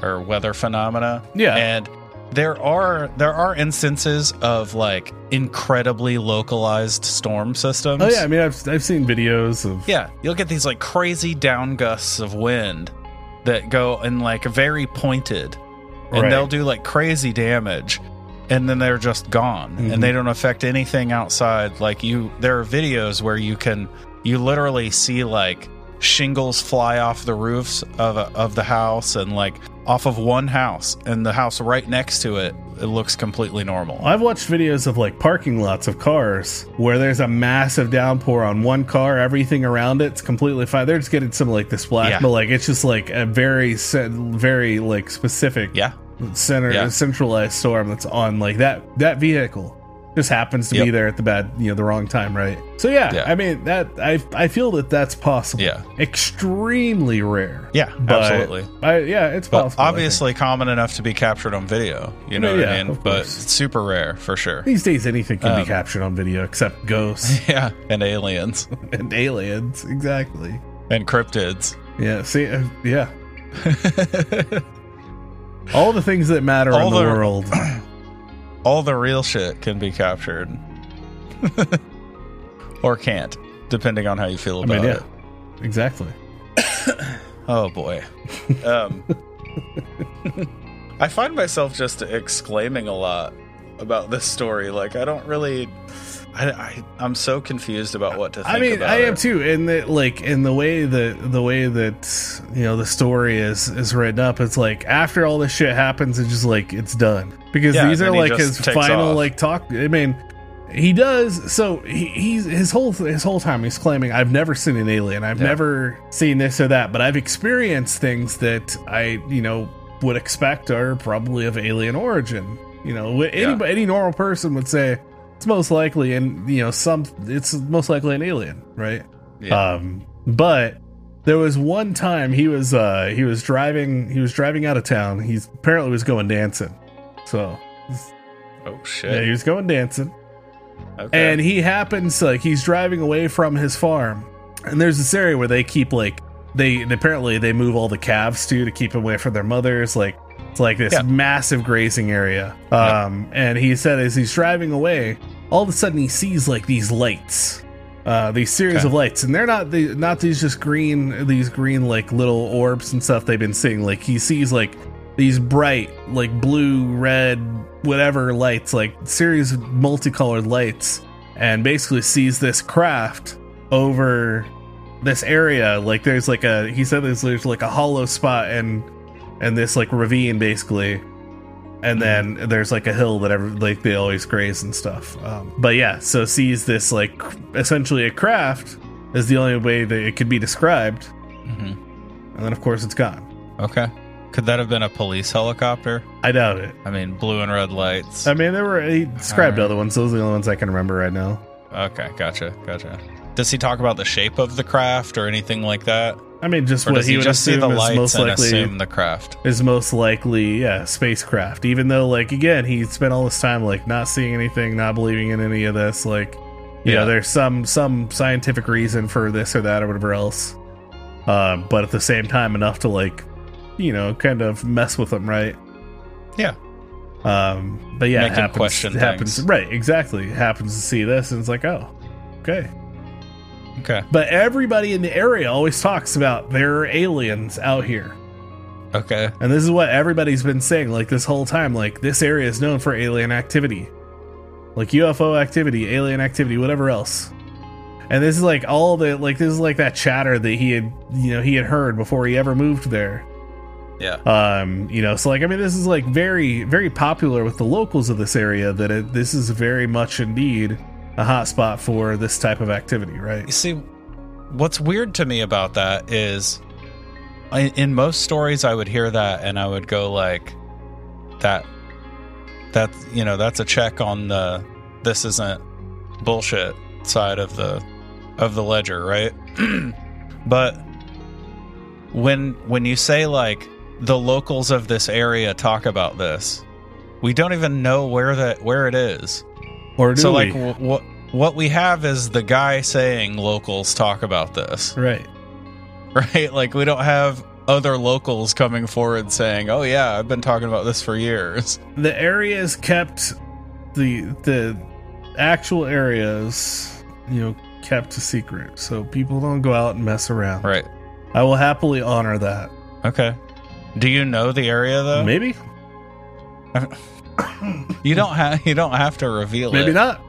or weather phenomena. Yeah. and there are there are instances of like incredibly localized storm systems. oh yeah i mean i've, I've seen videos of Yeah, you'll get these like crazy down gusts of wind that go in like very pointed, and Right. they'll do like crazy damage, and then they're just gone, Mhm. and they don't affect anything outside. Like you, there are videos where you can you literally see like shingles fly off the roofs of a, of the house and like off of one house, and the house right next to it, it looks completely normal. I've watched videos of like parking lots of cars where there's a massive downpour on one car, everything around it's completely fine. They're just getting some like the splash, Yeah. but like it's just like a very, very like specific Yeah, center Yeah. centralized storm that's on like that that vehicle just happens to be there at the bad you know the wrong time, right? So yeah, Yeah. I mean that I I feel that that's possible. Yeah. extremely rare. yeah, but absolutely. I, yeah, it's But possible. Obviously common enough to be captured on video. You know Yeah, what I mean? But course. super rare for sure. these days anything can Um, be captured on video except ghosts. Yeah, and aliens and aliens exactly and cryptids. yeah see uh, yeah all the things that matter All in the, the- world All the real shit can be captured, or can't, depending on how you feel i about mean yeah it. exactly Oh boy. Um, I find myself just exclaiming a lot about this story. Like I don't really. I, I I'm so confused about what to think i mean i am it. too in that like in the way that the way that you know the story is is written up it's like after all this shit happens it's just like it's done because Yeah, these are like his final off. like talk i mean he does so he, he's his whole his whole time he's claiming i've never seen an alien i've Yeah. never seen this or that but i've experienced things that i you know would expect are probably of alien origin you know wh- any, Yeah. any normal person would say it's most likely and you know some it's most likely an alien right Yeah. um but there was one time he was uh he was driving he was driving out of town he's apparently was going dancing so oh yeah shit. he was going dancing okay. and he happens like he's driving away from his farm and there's this area where they keep like they apparently they move all the calves to to keep away from their mothers like it's like this Yeah. massive grazing area. Um and he said as he's driving away all of a sudden he sees like these lights. Uh these series Okay. of lights. And they're not the not these just green these green like little orbs and stuff they've been seeing. Like he sees like these bright like blue red whatever lights like series of multicolored lights. And basically sees this craft over this area. Like there's like a he said there's, there's like a hollow spot and and this like ravine basically and then there's like a hill that ever like they always graze and stuff um, but yeah so sees this like essentially a craft is the only way that it could be described Mhm. and then of course it's gone Okay. Could that have been a police helicopter? i doubt it I mean, blue and red lights. i mean there were he described Alright. other ones those are the only ones i can remember right now Okay, gotcha, gotcha. Does he talk about the shape of the craft or anything like that? I mean just Or what he, he, would just see the is most likely assume the craft? is most likely yeah spacecraft even though like again he spent all this time like not seeing anything not believing in any of this like you Yeah. know there's some some scientific reason for this or that or whatever else um but at the same time enough to like you know kind of mess with them right Yeah. um but yeah Make it happens question it happens things. right exactly happens to see this and it's like oh okay Okay. but everybody in the area always talks about there are aliens out here Okay. and this is what everybody's been saying like this whole time. Like this area is known for alien activity. Like UFO activity, alien activity, whatever else. And this is like all the like this is like that chatter that he had you know he had heard before he ever moved there. Yeah. Um, you know, so like I mean this is like very very popular with the locals of this area that it, this is very much indeed a hotspot for this type of activity, right? You see, what's weird to me about that is, in most stories, I would hear that and I would go like, that, that you know, that's a check on the this isn't bullshit side of the of the ledger, right? but when when you say like the locals of this area talk about this, we don't even know where that where it is Or do so we? like w- what what we have is the guy saying locals talk about this. Right. right? Like we don't have other locals coming forward saying oh yeah i've been talking about this for years. The area is kept the the actual areas you know kept a secret. So people don't go out and mess around. Right. I will happily honor that. Okay. Do you know the area though? Maybe you don't have you don't have to reveal it. maybe it. not.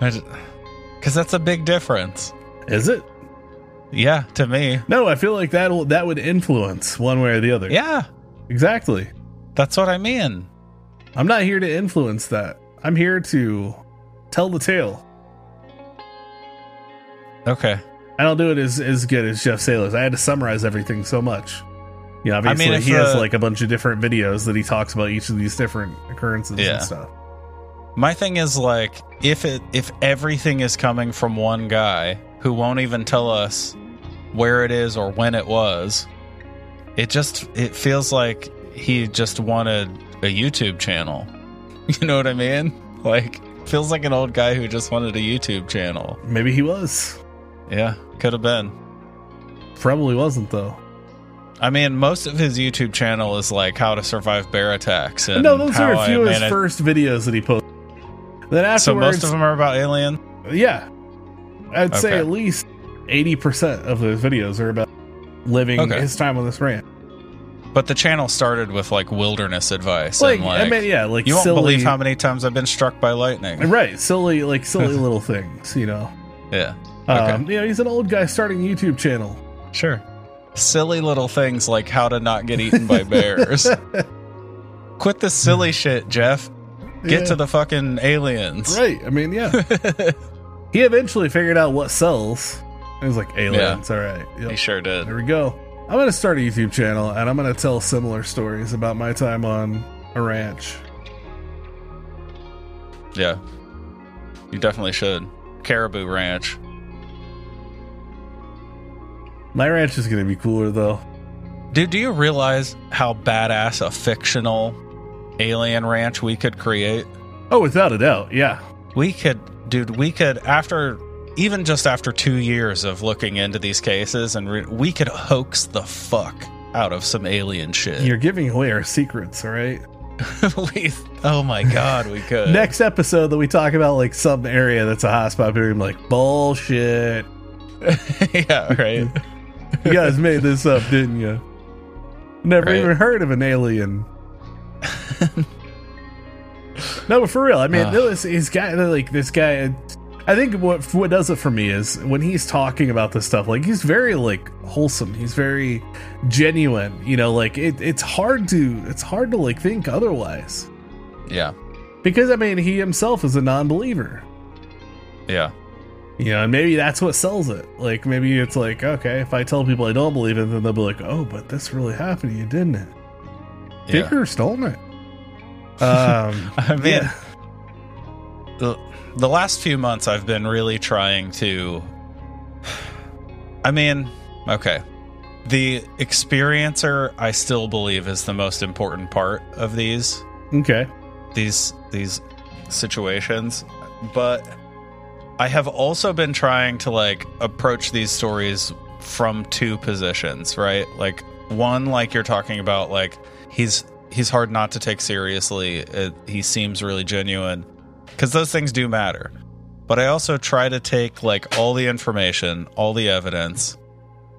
Because that's a big difference. Is it? Yeah to me. No i feel like that that would influence one way or the other. Yeah. Exactly. That's what i mean. I'm not here to influence that. I'm here to tell the tale. Okay. I don't do it as, as good as jeff sailors i had to summarize everything so much you know, I obviously mean, he has uh, like a bunch of different videos that he talks about each of these different occurrences Yeah. and stuff My thing is like if it if everything is coming from one guy who won't even tell us where it is or when it was, it just it feels like he just wanted a YouTube channel. You know what I mean? Like feels like an old guy who just wanted a YouTube channel. maybe he was Yeah, could have been. Probably wasn't though. I mean, most of his YouTube channel is like how to survive bear attacks and no, those how are a few of his manage- first videos that he posted. Then afterwards, So most of them are about alien. yeah, I'd say at least eighty percent of those videos are about living Okay. his time on this ranch. But the channel started with like wilderness advice. Like, and, like I mean, yeah, like you won't silly, believe how many times I've been struck by lightning. right, silly, like silly little things, you know. Yeah, Okay. Um, you know, he's an old guy starting a YouTube channel. sure. Silly little things like how to not get eaten by bears. Quit the silly shit, Jeff. Get Yeah. to the fucking aliens. Right. I mean, yeah. he eventually figured out what sells. It was like aliens. All right. Yep. He sure did. There we go. I'm going to start a YouTube channel and I'm going to tell similar stories about my time on a ranch. Yeah. You definitely should. Caribou Ranch. My ranch is going to be cooler though. Dude, do you realize how badass a fictional alien ranch we could create? Oh, without a doubt. Yeah. We could, dude, we could, after, even just after two years of looking into these cases, and re- we could hoax the fuck out of some alien shit. You're giving away our secrets, all right? we, oh my god, we could. Next episode that we talk about like some area that's a hotspot, gonna like, bullshit. yeah, right. You guys made this up, didn't you? Never Right. even heard of an alien. no, but for real, I mean, Ugh. this he's got like this guy. I think what what does it for me is when he's talking about this stuff, like he's very like wholesome. He's very genuine. You know, like it, it's hard to it's hard to like think otherwise Yeah. because I mean he himself is a non-believer. Yeah. You know, and maybe that's what sells it. Like maybe it's like okay, if I tell people I don't believe it, then they'll be like, oh, but this really happened to you, didn't it? Yeah. Dicker stole it. Um, I mean, yeah. the, the last few months I've been really trying to. I mean, okay. The experiencer, I still believe, is the most important part of these okay. these these situations, but I have also been trying to like approach these stories from two positions, right? Like one, like you're talking about, like he's he's hard not to take seriously. It, he seems really genuine because those things do matter. But I also try to take like all the information, all the evidence,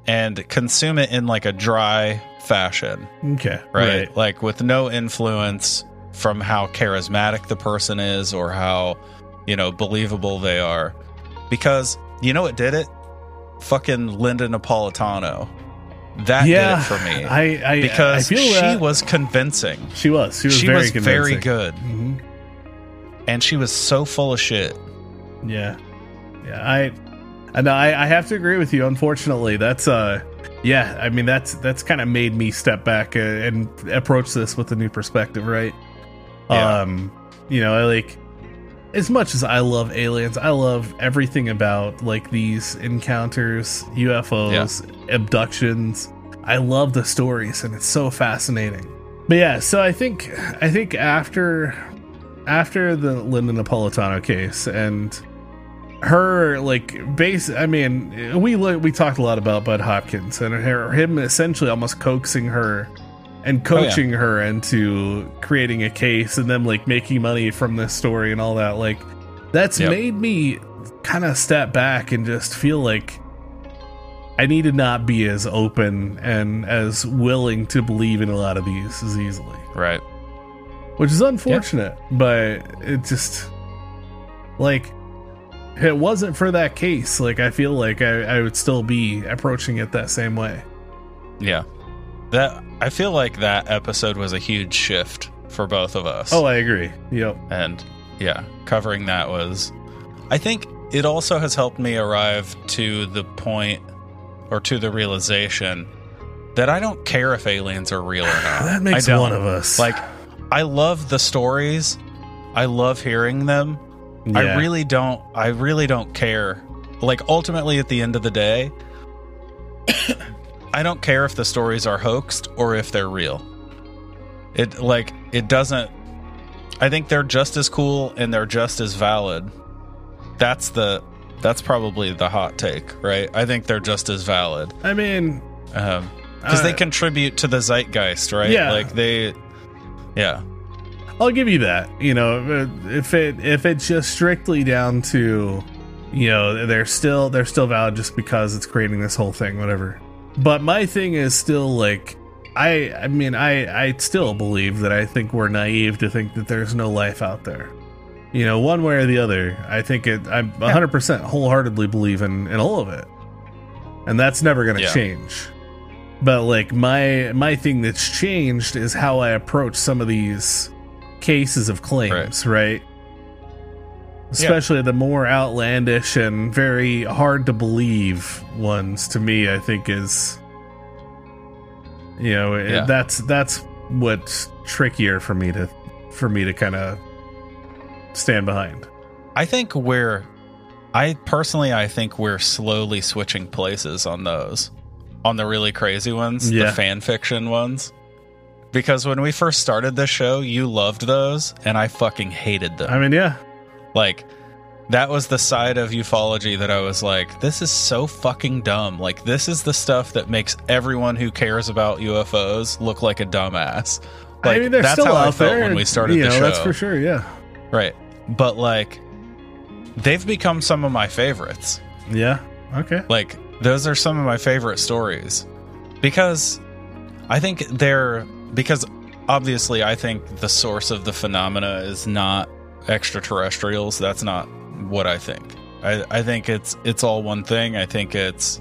and consume it in like a dry fashion Okay. right? Like with no influence from how charismatic the person is or how, you know, believable they are. Because you know what did it? Fucking Linda Napolitano. That yeah. did it for me. I, I because I she that. was convincing. She was. She was she very was very good. Mhm. And she was so full of shit. Yeah, yeah. I, know. I, I have to agree with you. Unfortunately, that's uh, yeah. I mean, that's that's kind of made me step back uh, and approach this with a new perspective, right? Yeah. Um, you know, I like as much as I love aliens, I love everything about like these encounters, UFOs, abductions. I love the stories, and it's so fascinating. But yeah, so I think I think after after the Linda Napolitano case and her like base I mean we we talked a lot about Budd Hopkins and her him essentially almost coaxing her and Oh, yeah. coaching her into creating a case and them like making money from this story and all that like that's Yep. made me kind of step back and just feel like I need to not be as open and as willing to believe in a lot of these as easily Right. which is unfortunate but it just like if it wasn't for that case like i feel like I, I would still be approaching it that same way Yeah. That I feel like that episode was a huge shift for both of us. oh i agree. Yep. And yeah covering that was i think it also has helped me arrive to the point or to the realization that i don't care if aliens are real or not. That makes one of us. Like i love the stories. I love hearing them. I really don't i really don't care. Like ultimately at the end of the day i don't care if the stories are hoaxed or if they're real it like it doesn't I think they're just as cool and they're just as valid. That's the that's probably the hot take, right? I think they're just as valid i mean because they Uh, contribute to the zeitgeist, right? Yeah. like they, yeah, i'll give you that you know if it if it's just strictly down to you know they're still they're still valid just because it's creating this whole thing whatever but my thing is still like i i mean i i still believe that i think we're naive to think that there's no life out there. You know one way or the other i think it i 100% wholeheartedly believe in in all of it. And that's never going to Yeah. change. But like my my thing that's changed is how i approach some of these cases of claims right, especially the more outlandish and very hard to believe ones to me i think is you know Yeah. that's that's what's trickier for me to for me to kind of stand behind I think we're, I personally, I think we're slowly switching places on those, on the really crazy ones, Yeah. the fan fiction ones. Because when we first started this show, you loved those, and I fucking hated them. i mean yeah Like that was the side of ufology that I was like, this is so fucking dumb. Like this is the stuff that makes everyone who cares about UFOs look like a dumbass. Like i mean they're that's still how I felt there when we started the know show. that's for sure yeah Right. But like they've become some of my favorites. yeah okay Like those are some of my favorite stories because I think they're because obviously I think the source of the phenomena is not extraterrestrials. That's not what I think. I, I think it's it's all one thing. I think it's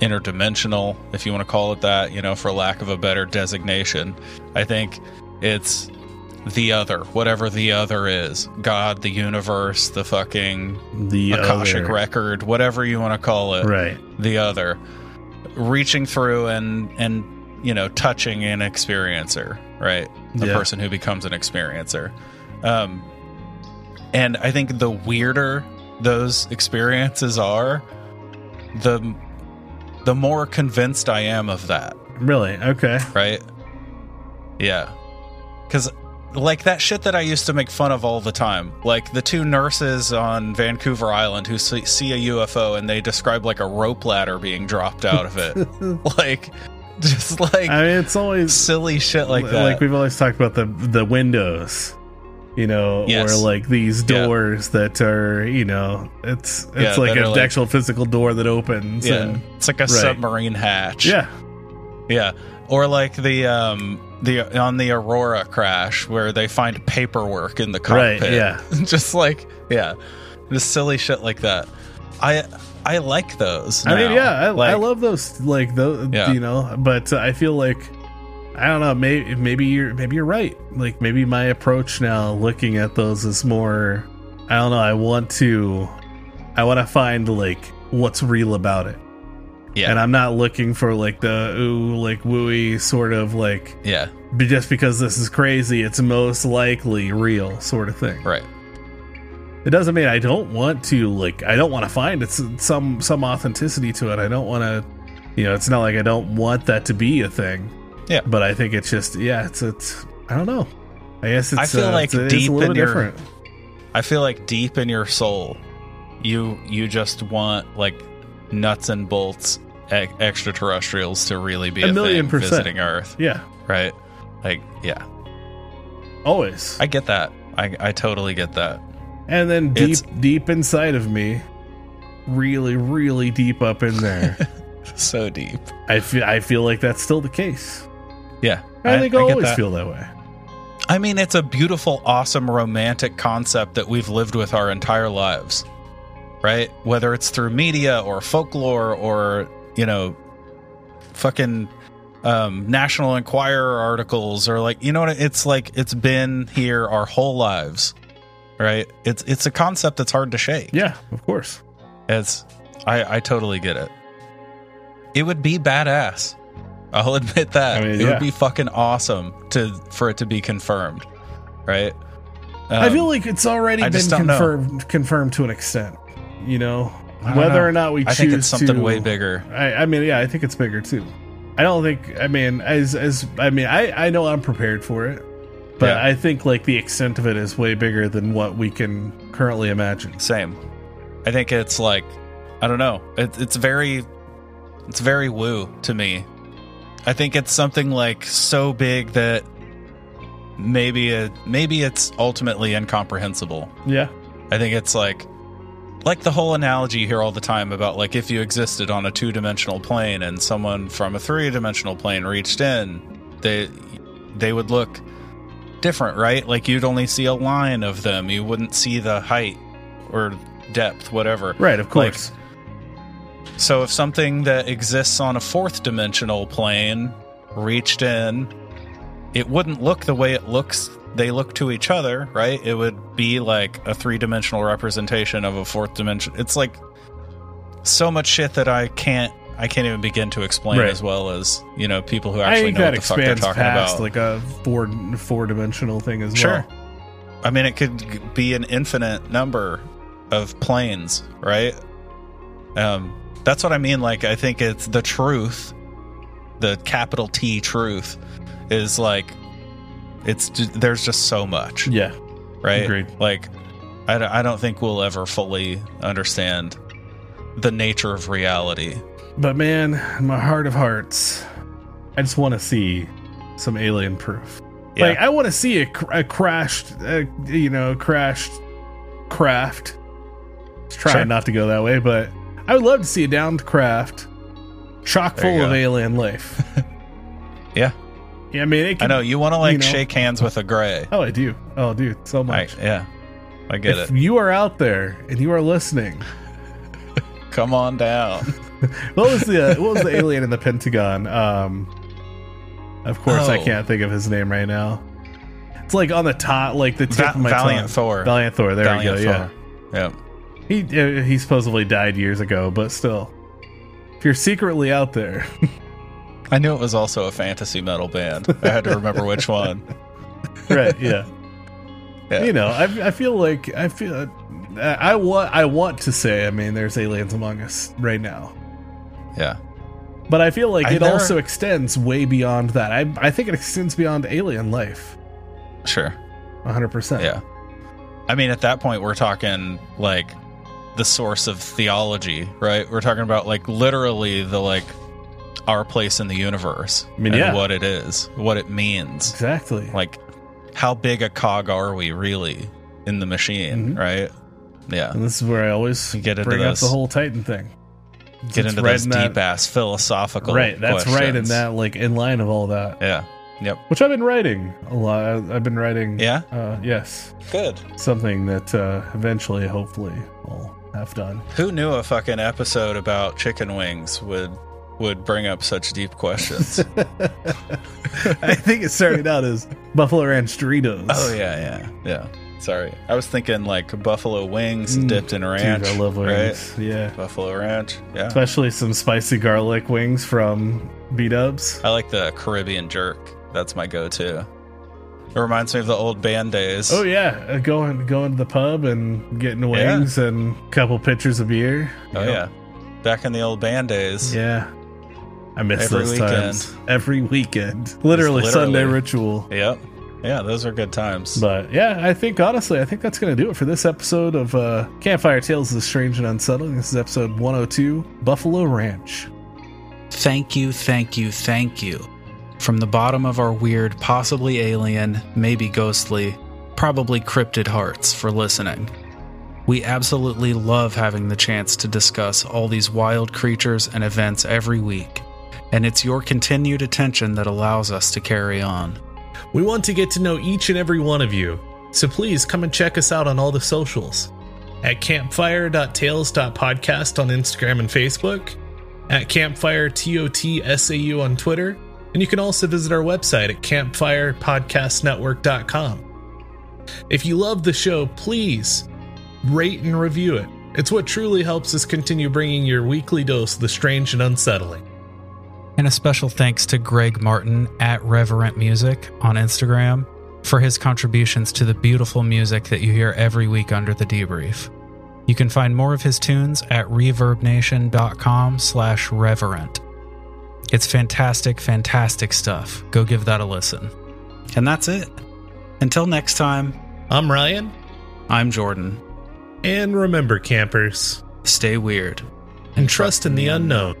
interdimensional, if you want to call it that, you know, for lack of a better designation. I think it's the other, whatever the other is. God, the universe, the fucking The Akashic other- record, whatever you want to call it. Right. The other. Reaching through and and you know, touching an experiencer, right? The Yeah. person who becomes an experiencer. Um and I think the weirder those experiences are, the the more convinced I am of that, Really? Okay. right? Yeah. Cuz like that shit that I used to make fun of all the time. Like the two nurses on Vancouver Island who see, see a UFO and they describe like a rope ladder being dropped out of it. like just like I mean, it's always silly shit like that. Like we've always talked about the the windows, you know, Yes. or like these Yeah. doors that are, you know, it's it's Yeah, like an like- actual physical door that opens. yeah. And, It's like a submarine hatch. yeah. Yeah. Or like the um the on the Aurora crash where they find paperwork in the Right, cockpit. yeah. Just like yeah. Just silly shit like that. I I like those. I mean, yeah, I, I love those. Like those, Yeah. you know. But uh, I feel like I don't know. Maybe maybe you're maybe you're right. Like maybe my approach now, looking at those, is more. I don't know. I want to. I want to find like what's real about it, Yeah. and I'm not looking for like the ooh like wooey sort of like yeah. be- just because this is crazy, it's most likely real sort of thing. Right. It doesn't mean I don't want to like I don't want to find it's some some authenticity to it. I don't want to you know, it's not like I don't want that to be a thing. Yeah. But I think it's just yeah, it's it's I don't know. I guess it's I feel uh, like it's, it's deep a in your- different. I feel like deep in your soul, you you just want like nuts and bolts e- extraterrestrials to really be A a, million percent. visiting Earth, Yeah. right? Like, yeah, Always. I get that. I I totally get that. and then deep It's- deep inside of me, really really deep up in there, So deep. I feel I feel like that's still the case. Yeah, I, think I, get always that. feel that way. I mean, it's a beautiful, awesome, romantic concept that we've lived with our entire lives, right? Whether it's through media or folklore or, you know, fucking um, National Enquirer articles or like, you know what? It's like it's been here our whole lives, right? It's it's a concept that's hard to shake. Yeah, of course. It's I I totally get it. It would be badass. I'll admit that. I mean, it yeah. would be fucking awesome to for it to be confirmed, right? I Um, feel like it's already I been don't know. confirmed confirmed to an extent. You know, whether know. or not we choose I think it's something to, way bigger. I, I mean, yeah, I think it's bigger too. I don't think. I mean, as as I mean, I I know I'm prepared for it, but Yeah. I think like the extent of it is way bigger than what we can currently imagine. Same. I think it's like I don't know. It, it's very it's very woo to me. I think it's something like so big that maybe it maybe it's ultimately incomprehensible. Yeah, I think it's like like the whole analogy you hear all the time about like if you existed on a two-dimensional plane and someone from a three-dimensional plane reached in, they they would look different, right? Like you'd only see a line of them. You wouldn't see the height or depth, whatever. right. Of Like, course. So if something that exists on a fourth dimensional plane reached in, it wouldn't look the way it looks they look to each other, right? It would be like a three-dimensional representation of a fourth dimension. It's like so much shit that I can't I can't even begin to explain Right. as well as, you know, people who actually know what the fuck they're talking about. like a four four dimensional thing as Sure. well. I mean, it could be an infinite number of planes, right? Um, that's what I mean. Like, I think it's the truth, the capital T truth, is like, it's there's just so much, Yeah, right? agreed. Like, I, I don't think we'll ever fully understand the nature of reality. but man, in my heart of hearts, I just want to see some alien proof. Yeah. Like I want to see a, a crashed, uh, you know, crashed craft. Trying Sure. not to go that way, but I would love to see a downed craft, chock full of alien life. Yeah, yeah, I mean, it I know you want to like you know. shake hands with a gray. Oh, I do. Oh, dude, so I, much. yeah, I get if it. you are out there and you are listening, Come on down. What was the uh, what was the alien in the Pentagon? Um, of course, I Oh. can't think of his name right now. It's like on the top, like the tip Va- of my Valiant tongue. Thor. Valiant Thor. There Valiant we go. Yeah. Yep. He uh, he supposedly died years ago, but still, if you're secretly out there, I knew it was also a fantasy metal band. I had to remember which one. right? Yeah. Yeah. You know, I, I feel like I feel I, I want I want to say. I mean, there's aliens among us right now, Yeah. but I feel like I it never- also extends way beyond that. I I think it extends beyond alien life, Sure. 100. percent Yeah. I mean, at that point, we're talking like the source of theology, right? We're talking about like literally the like our place in the universe I mean, and yeah. what it is, what it means. Exactly. Like, how big a cog are we really in the machine, Mhm. right? Yeah. And this is where I always You get into bring up the whole Titan thing. Get into right those in that- deep ass philosophical Right, that's right in that like in line of all that, Yeah. Yep. which I've been writing a lot. I've been writing. Yeah? Uh, yes, Good. something that uh, eventually, hopefully, will have done. Who knew a fucking episode about chicken wings would would bring up such deep questions? I think it started out as Buffalo Ranch Doritos. oh yeah, yeah, yeah. Sorry, I was thinking like buffalo wings Mm. dipped in Dude, ranch. I love right? wings. Yeah, Buffalo ranch. Yeah. especially some spicy garlic wings from B Dubs. I like the Caribbean jerk. That's my go-to. It reminds me of the old band days. Oh yeah, uh, going going to the pub and getting wings and a couple pitchers of beer. Oh, Yep. yeah. Back in the old band days. Yeah. I miss Every those weekend. times. Every weekend. Literally, literally. Sunday ritual. Yep. Yeah, those are good times. But yeah, I think honestly, I think that's going to do it for this episode of uh, Campfire Tales of the Strange and Unsettling. This is episode 102 Buffalo Ranch. Thank you, thank you, thank you. From the bottom of our weird, possibly alien, maybe ghostly, probably cryptid hearts for listening. We absolutely love having the chance to discuss all these wild creatures and events every week, and it's your continued attention that allows us to carry on. We want to get to know each and every one of you, so please come and check us out on all the socials at campfire.tales.podcast on Instagram and Facebook, at campfire TOTSAU on Twitter, and you can also visit our website at campfirepodcastnetwork.com. If you love the show, please rate and review it. It's what truly helps us continue bringing your weekly dose of the strange and unsettling. And a special thanks to Greg Martin at Reverent Music on Instagram for his contributions to the beautiful music that you hear every week under the debrief. You can find more of his tunes at reverbnation.com slash reverent. It's fantastic, fantastic stuff. Go give that a listen. And that's it. Until next time, I'm Ryan, I'm Jordan. and remember, campers, Stay weird. and trust in the unknown.